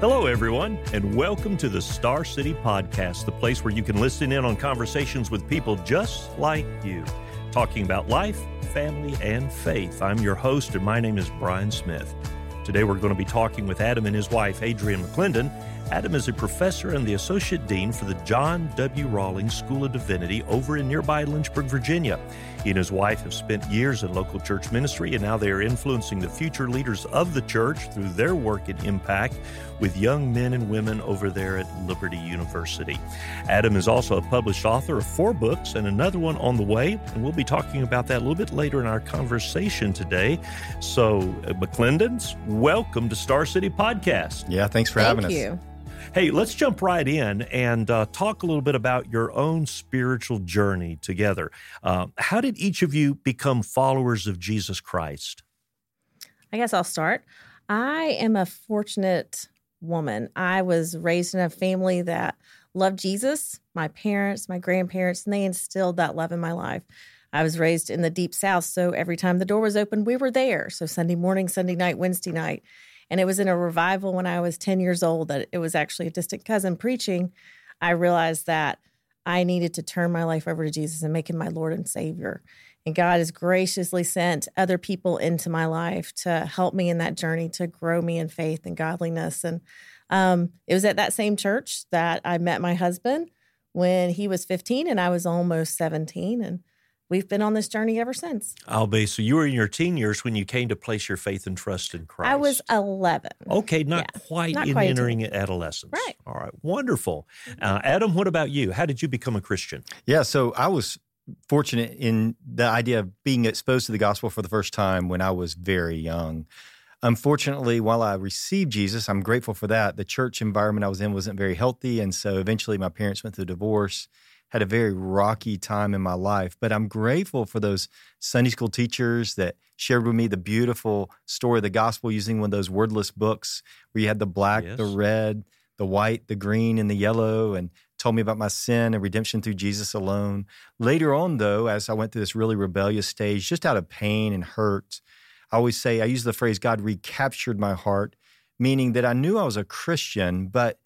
Hello, everyone, and welcome to the Star City Podcast, the place where you can listen in on conversations with people just like you, talking about life, family, and faith. I'm your host, and my name is Bryan Smith. Today, we're going to be talking with Adam and his wife, Adrienne McClendon. Adam is a professor and the associate dean for the John W. Rawlings School of Divinity over in nearby Lynchburg, Virginia. He and his wife have spent years in local church ministry, and now they are influencing the future leaders of the church through their work and impact with young men and women over there at Liberty University. Adam is also a published author of four books and another one on the way, and we'll be talking about that a little bit later in our conversation today. So, uh, McClendons, welcome to Star City Podcast. Yeah, thanks for Thank having us. Hey, let's jump right in and uh, talk a little bit about your own spiritual journey together. Uh, how did each of you become followers of Jesus Christ? I guess I'll start. I am a fortunate woman. I was raised in a family that loved Jesus, my parents, my grandparents, and they instilled that love in my life. I was raised in the deep south, so every time the door was open, we were there. So Sunday morning, Sunday night, Wednesday night. And it was in a revival when I was 10 years old that it was actually a distant cousin preaching. I realized that I needed to turn my life over to Jesus and make him my Lord and Savior. And God has graciously sent other people into my life to help me in that journey to grow me in faith and godliness. And um, it was at that same church that I met my husband when he was 15 and I was almost 17. And we've been on this journey ever since. I'll be so you were in your teen years when you came to place your faith and trust in Christ. I was 11. Okay, not Yeah, quite not in quite a entering adolescence. Right. All right. Wonderful. Uh, Adam, what about you? How did you become a Christian? Yeah, so I was fortunate in the idea of being exposed to the gospel for the first time when I was very young. Unfortunately, while I received Jesus, I'm grateful for that. The church environment I was in wasn't very healthy. And so eventually my parents went through divorce, had a very rocky time in my life. But I'm grateful for those Sunday school teachers that shared with me the beautiful story of the gospel using one of those wordless books where you had the black, the red, the white, the green, and the yellow, and told me about my sin and redemption through Jesus alone. Later on, though, as I went through this really rebellious stage, just out of pain and hurt, I always say, I use the phrase, God recaptured my heart, meaning that I knew I was a Christian, but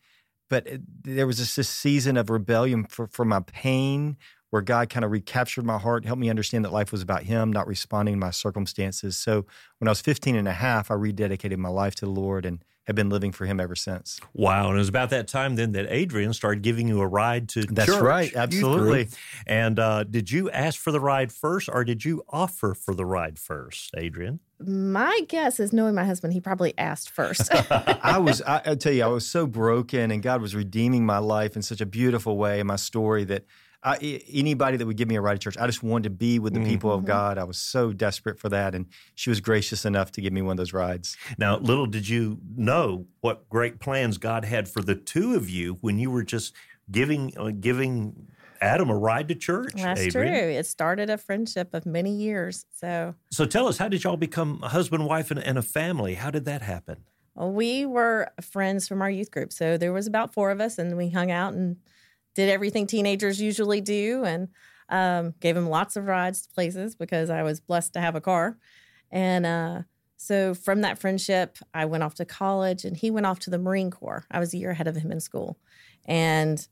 but it- there was just this season of rebellion for, for my pain where God kind of recaptured my heart, helped me understand that life was about Him, not responding to my circumstances. So when I was 15 and a half, I rededicated my life to the Lord and have been living for Him ever since. Wow. And it was about that time then that Adrienne started giving you a ride to That's church, right. Absolutely. And uh, did you ask for the ride first or did you offer for the ride first, Adrienne? My guess is knowing my husband, he probably asked first. I was, I, I tell you, I was so broken, and God was redeeming my life in such a beautiful way, in my story that I, a- anybody that would give me a ride to church, I just wanted to be with the people of God. I was so desperate for that, and she was gracious enough to give me one of those rides. Now, little did you know what great plans God had for the two of you when you were just giving uh, giving Adam a ride to church. That's Adrienne. true. It started a friendship of many years. So So tell us, how did y'all become a husband, wife, and, and a family? How did that happen? Well, we were friends from our youth group. So there was about four of us, and we hung out and did everything teenagers usually do and um, gave him lots of rides to places because I was blessed to have a car. And uh, so from that friendship, I went off to college and he went off to the Marine Corps. I was a year ahead of him in school. And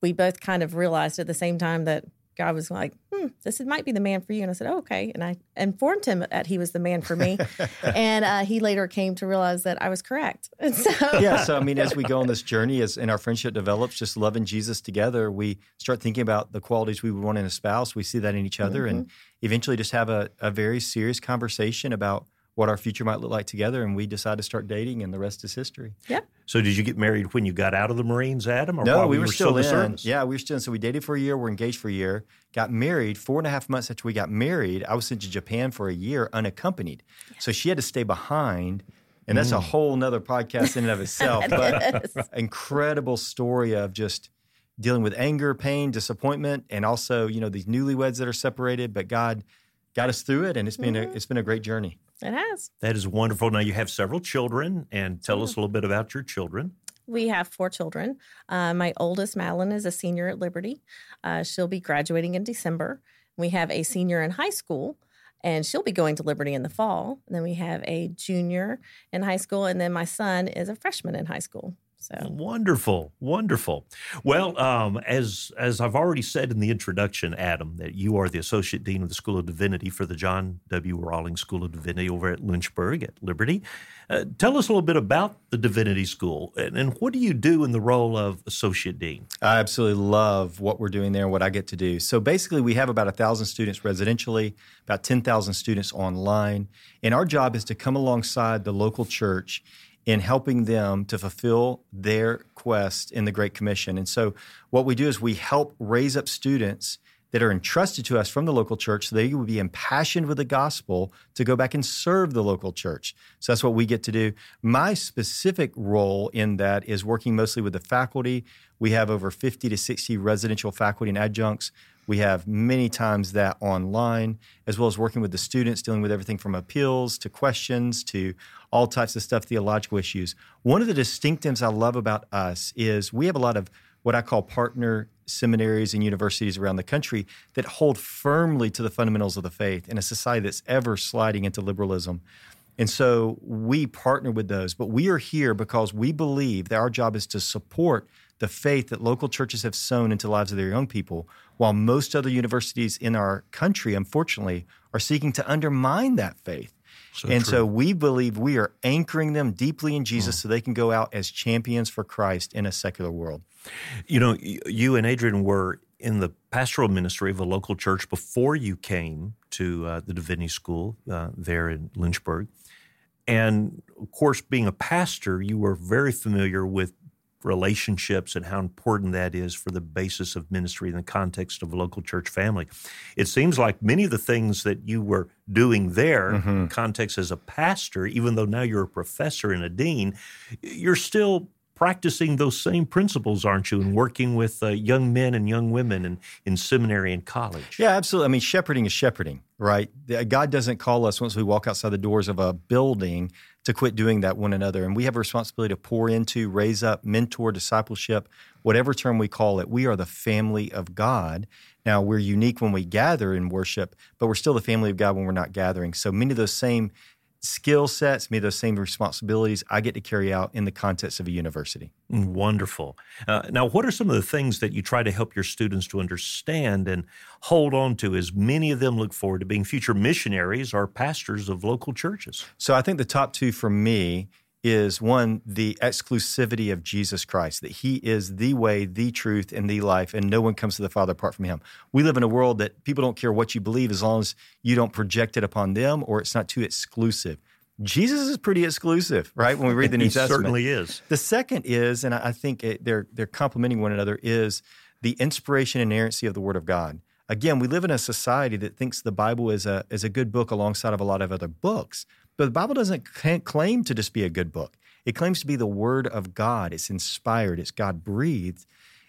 we both kind of realized at the same time that God was like, hmm, this might be the man for you. And I said, oh, okay. And I informed him that he was the man for me. and uh, he later came to realize that I was correct. And so, yeah. So, I mean, as we go on this journey, as and our friendship develops, just loving Jesus together, we start thinking about the qualities we would want in a spouse. We see that in each other, and eventually just have a, a very serious conversation about what our future might look like together. And we decide to start dating, and the rest is history. yep. So did you get married when you got out of the Marines, Adam? Or No, while we you were still in in. the service? Yeah, we were still in. So we dated for a year. We're engaged for a year. Got married four and a half months after we got married. I was sent to Japan for a year unaccompanied. So she had to stay behind. And that's a mm. whole nother podcast in and of itself. but is. incredible story of just dealing with anger, pain, disappointment, and also, you know, these newlyweds that are separated. But God got us through it and it's been a it's been a great journey. It has. That is wonderful. Now you have several children, and tell us a little bit about your children. We have four children. Uh, my oldest, Madeline, is a senior at Liberty. Uh, she'll be graduating in December. We have a senior in high school, and she'll be going to Liberty in the fall. And then we have a junior in high school, and then my son is a freshman in high school. So wonderful, wonderful. Well, um, as as I've already said in the introduction, Adam, that you are the associate dean of the School of Divinity for the John W. Rawlings School of Divinity over at Lynchburg at Liberty. Uh, tell us a little bit about the Divinity School and, and, what do you do in the role of associate dean? I absolutely love what we're doing there and what I get to do. So basically, we have about a thousand students residentially, about ten thousand students online, and our job is to come alongside the local church in helping them to fulfill their quest in the Great Commission. And so, what we do is we help raise up students that are entrusted to us from the local church so they will be impassioned with the gospel to go back and serve the local church. So that's what we get to do. My specific role in that is working mostly with the faculty. We have over 50 to 60 residential faculty and adjuncts. We have many times that online, as well as working with the students, dealing with everything from appeals to questions to all types of stuff, theological issues. One of the distinctives I love about us is we have a lot of what I call partner seminaries and universities around the country that hold firmly to the fundamentals of the faith in a society that's ever sliding into liberalism. And so we partner with those, but we are here because we believe that our job is to support the faith that local churches have sown into the lives of their young people, while most other universities in our country, unfortunately, are seeking to undermine that faith. So and true. so we believe we are anchoring them deeply in Jesus mm. so they can go out as champions for Christ in a secular world. You know, you and Adrienne were in the pastoral ministry of a local church before you came to uh, the Divinity School uh, there in Lynchburg. And of course, being a pastor, you were very familiar with relationships and how important that is for the basis of ministry in the context of a local church family. It seems like many of the things that you were doing there mm-hmm. in context as a pastor, even though now you're a professor and a dean, you're still practicing those same principles, aren't you, and working with uh, young men and young women in, in seminary and college? Yeah, absolutely. I mean, shepherding is shepherding, right? God doesn't call us once we walk outside the doors of a building to quit doing that one another. And we have a responsibility to pour into, raise up, mentor, discipleship, whatever term we call it. We are the family of God. Now, we're unique when we gather in worship, but we're still the family of God when we're not gathering. So many of those same skill sets, me those same responsibilities I get to carry out in the context of a university. Wonderful. Uh, now, what are some of the things that you try to help your students to understand and hold on to as many of them look forward to being future missionaries or pastors of local churches? So, I think the top two for me is one, the exclusivity of Jesus Christ, that he is the way, the truth, and the life, and no one comes to the Father apart from him. We live in a world that people don't care what you believe as long as you don't project it upon them or it's not too exclusive. Jesus is pretty exclusive, right? When we read the New he Testament, certainly is. The second is, and I think it, they're they're complementing one another, is the inspiration and inerrancy of the Word of God. Again, we live in a society that thinks the Bible is a is a good book alongside of a lot of other books, but the Bible doesn't claim to just be a good book. It claims to be the Word of God. It's inspired, it's God breathed.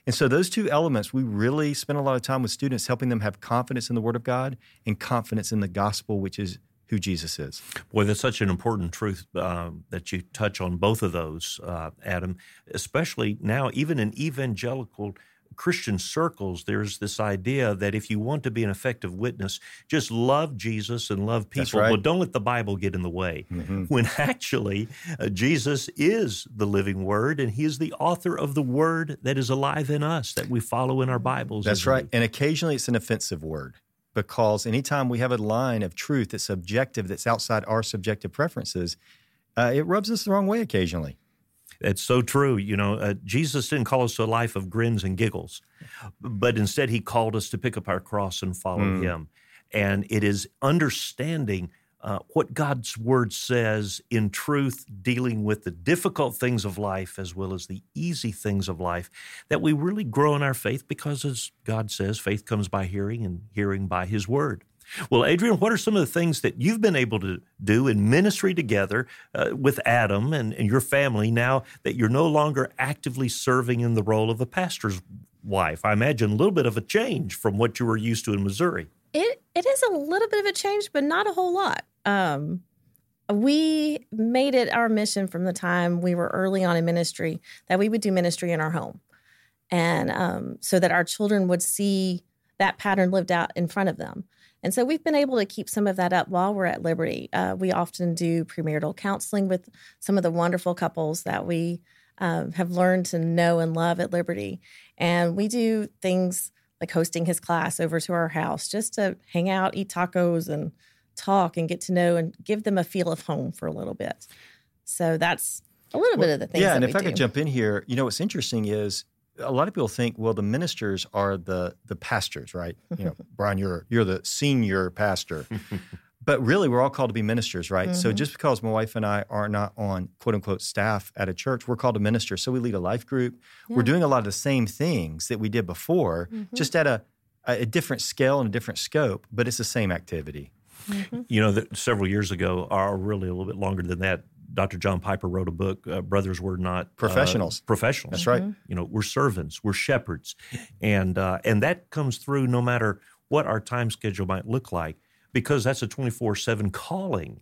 And so, those two elements, we really spend a lot of time with students helping them have confidence in the Word of God and confidence in the gospel, which is who Jesus is. Boy, that's such an important truth uh, that you touch on both of those, uh, Adam, especially now, even in evangelical Christian circles, there's this idea that if you want to be an effective witness, just love Jesus and love people, right. but don't let the Bible get in the way. Mm-hmm. When actually, uh, Jesus is the living Word, and He is the author of the Word that is alive in us that we follow in our Bibles. That's right. And occasionally it's an offensive word because anytime we have a line of truth that's subjective, that's outside our subjective preferences, uh, it rubs us the wrong way occasionally. It's so true. You know, uh, Jesus didn't call us to a life of grins and giggles, but instead he called us to pick up our cross and follow mm. him. And it is understanding uh, what God's word says in truth, dealing with the difficult things of life as well as the easy things of life, that we really grow in our faith because, as God says, faith comes by hearing and hearing by his word. Well, Adrienne, what are some of the things that you've been able to do in ministry together uh, with Adam and, and your family now that you're no longer actively serving in the role of a pastor's wife? I imagine a little bit of a change from what you were used to in Missouri. It it is a little bit of a change, but not a whole lot. Um, we made it our mission from the time we were early on in ministry that we would do ministry in our home, and um, so that our children would see that pattern lived out in front of them. And so we've been able to keep some of that up while we're at Liberty. Uh, we often do premarital counseling with some of the wonderful couples that we um, have learned to know and love at Liberty. And we do things like hosting his class over to our house just to hang out, eat tacos, and talk and get to know and give them a feel of home for a little bit. So that's a little well, bit of the things. Yeah, and if I do. could jump in here, you know what's interesting is a lot of people think, well, the ministers are the the pastors, right? You know, Bryan, you're you're the senior pastor. but really, we're all called to be ministers, right? Mm-hmm. So just because my wife and I are not on quote unquote staff at a church, we're called to minister. So we lead a life group. Yeah. We're doing a lot of the same things that we did before, mm-hmm. just at a, a different scale and a different scope, but it's the same activity. Mm-hmm. You know, that several years ago, or really a little bit longer than that, Dr. John Piper wrote a book. Uh, Brothers, we're not uh, professionals. Uh, professionals. That's right. You know, we're servants. We're shepherds, and uh, and that comes through no matter what our time schedule might look like, because that's a twenty four seven calling,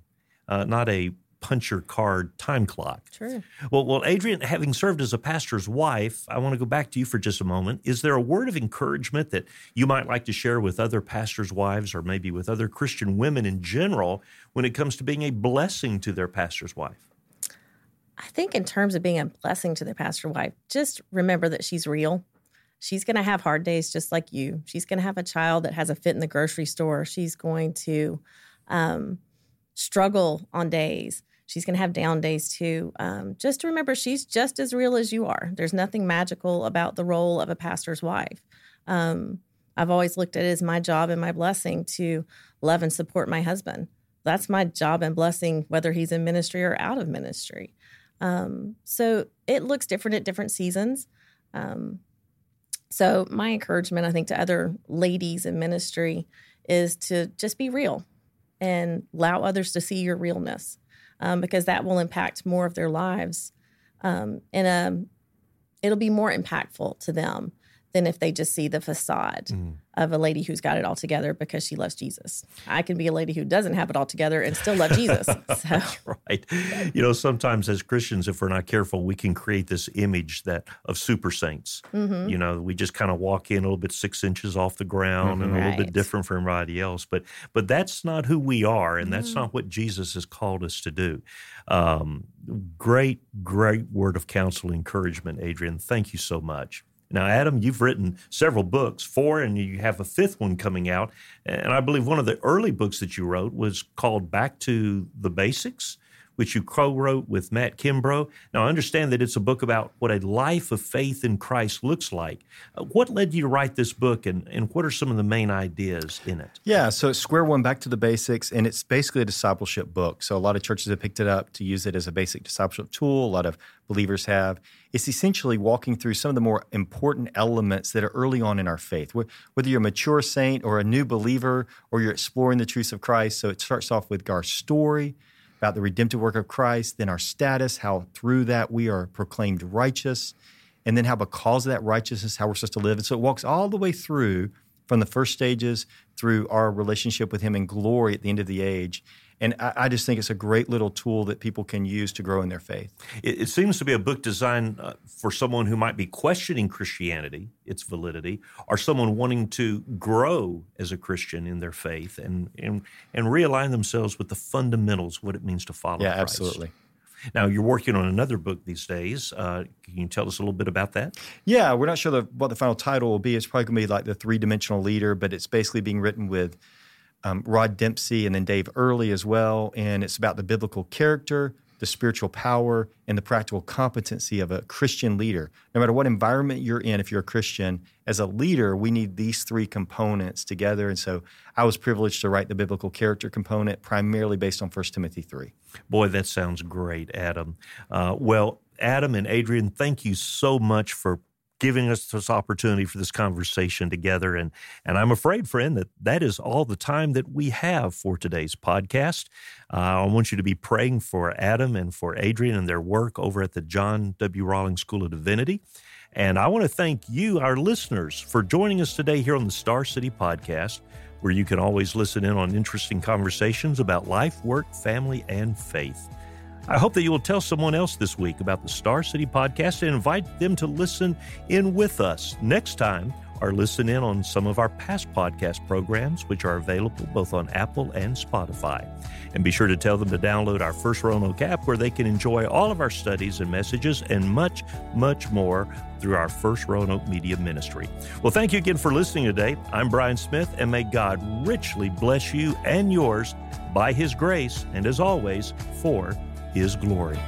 uh, not a punch your card time clock. True. Well, well, Adrienne, having served as a pastor's wife, I want to go back to you for just a moment. Is there a word of encouragement that you might like to share with other pastors' wives or maybe with other Christian women in general when it comes to being a blessing to their pastor's wife? I think, in terms of being a blessing to their pastor's wife, just remember that she's real. She's going to have hard days just like you. She's going to have a child that has a fit in the grocery store. She's going to um, struggle on days. She's going to have down days too. Um, just remember, she's just as real as you are. There's nothing magical about the role of a pastor's wife. Um, I've always looked at it as my job and my blessing to love and support my husband. That's my job and blessing, whether he's in ministry or out of ministry. Um, so it looks different at different seasons. Um, so my encouragement, I think, to other ladies in ministry is to just be real and allow others to see your realness um, because that will impact more of their lives. Um, and um, it'll be more impactful to them than if they just see the facade mm. of a lady who's got it all together because she loves Jesus. I can be a lady who doesn't have it all together and still love Jesus. So. That's right. You know, sometimes as Christians, if we're not careful, we can create this image that of super saints. Mm-hmm. You know, we just kind of walk in a little bit six inches off the ground mm-hmm. and a little right. bit different from everybody else. But but that's not who we are, and that's mm-hmm. not what Jesus has called us to do. Um, great, great word of counsel, encouragement, Adrienne. Thank you so much. Now, Adam, you've written several books, four, and you have a fifth one coming out. And I believe one of the early books that you wrote was called Back to the Basics which you co wrote with Matt Kimbrough. Now, I understand that it's a book about what a life of faith in Christ looks like. Uh, what led you to write this book, and, and what are some of the main ideas in it? Yeah, so Square One Back to the Basics, and it's basically a discipleship book. So, a lot of churches have picked it up to use it as a basic discipleship tool. A lot of believers have. It's essentially walking through some of the more important elements that are early on in our faith. Whether you're a mature saint or a new believer, or you're exploring the truths of Christ. So, it starts off with our story about the redemptive work of Christ, then our status, how through that we are proclaimed righteous, and then how because of that righteousness, how we're supposed to live. And so it walks all the way through from the first stages through our relationship with Him in glory at the end of the age. And I, I, just think it's a great little tool that people can use to grow in their faith. It, it seems to be a book designed uh, for someone who might be questioning Christianity, its validity, or someone wanting to grow as a Christian in their faith and and, and realign themselves with the fundamentals, what it means to follow yeah, Christ. absolutely. Now, you're working on another book these days. Uh, can you tell us a little bit about that? Yeah, we're not sure the, what the final title will be. It's probably going to be like The Three Dimensional Leader, but it's basically being written with um, Rod Dempsey and then Dave Earley as well. And it's about the biblical character, the spiritual power, and the practical competency of a Christian leader. No matter what environment you're in, if you're a Christian, as a leader, we need these three components together. And so I was privileged to write the biblical character component primarily based on 1 Timothy 3. Boy, that sounds great, Adam. Uh, well, Adam and Adrienne, thank you so much for giving us this opportunity for this conversation together. And, and I'm afraid, friend, that that is all the time that we have for today's podcast. Uh, I want you to be praying for Adam and for Adrienne and their work over at the John W. Rawlings School of Divinity. And I want to thank you, our listeners, for joining us today here on the Star City Podcast, where you can always listen in on interesting conversations about life, work, family, and faith. I hope that you will tell someone else this week about the Star City podcast and invite them to listen in with us next time or listen in on some of our past podcast programs, which are available both on Apple and Spotify. And be sure to tell them to download our First Roanoke app where they can enjoy all of our studies and messages and much, much more through our First Roanoke Media Ministry. Well, thank you again for listening today. I'm Bryan Smith, and may God richly bless you and yours by His grace, and as always, for His glory.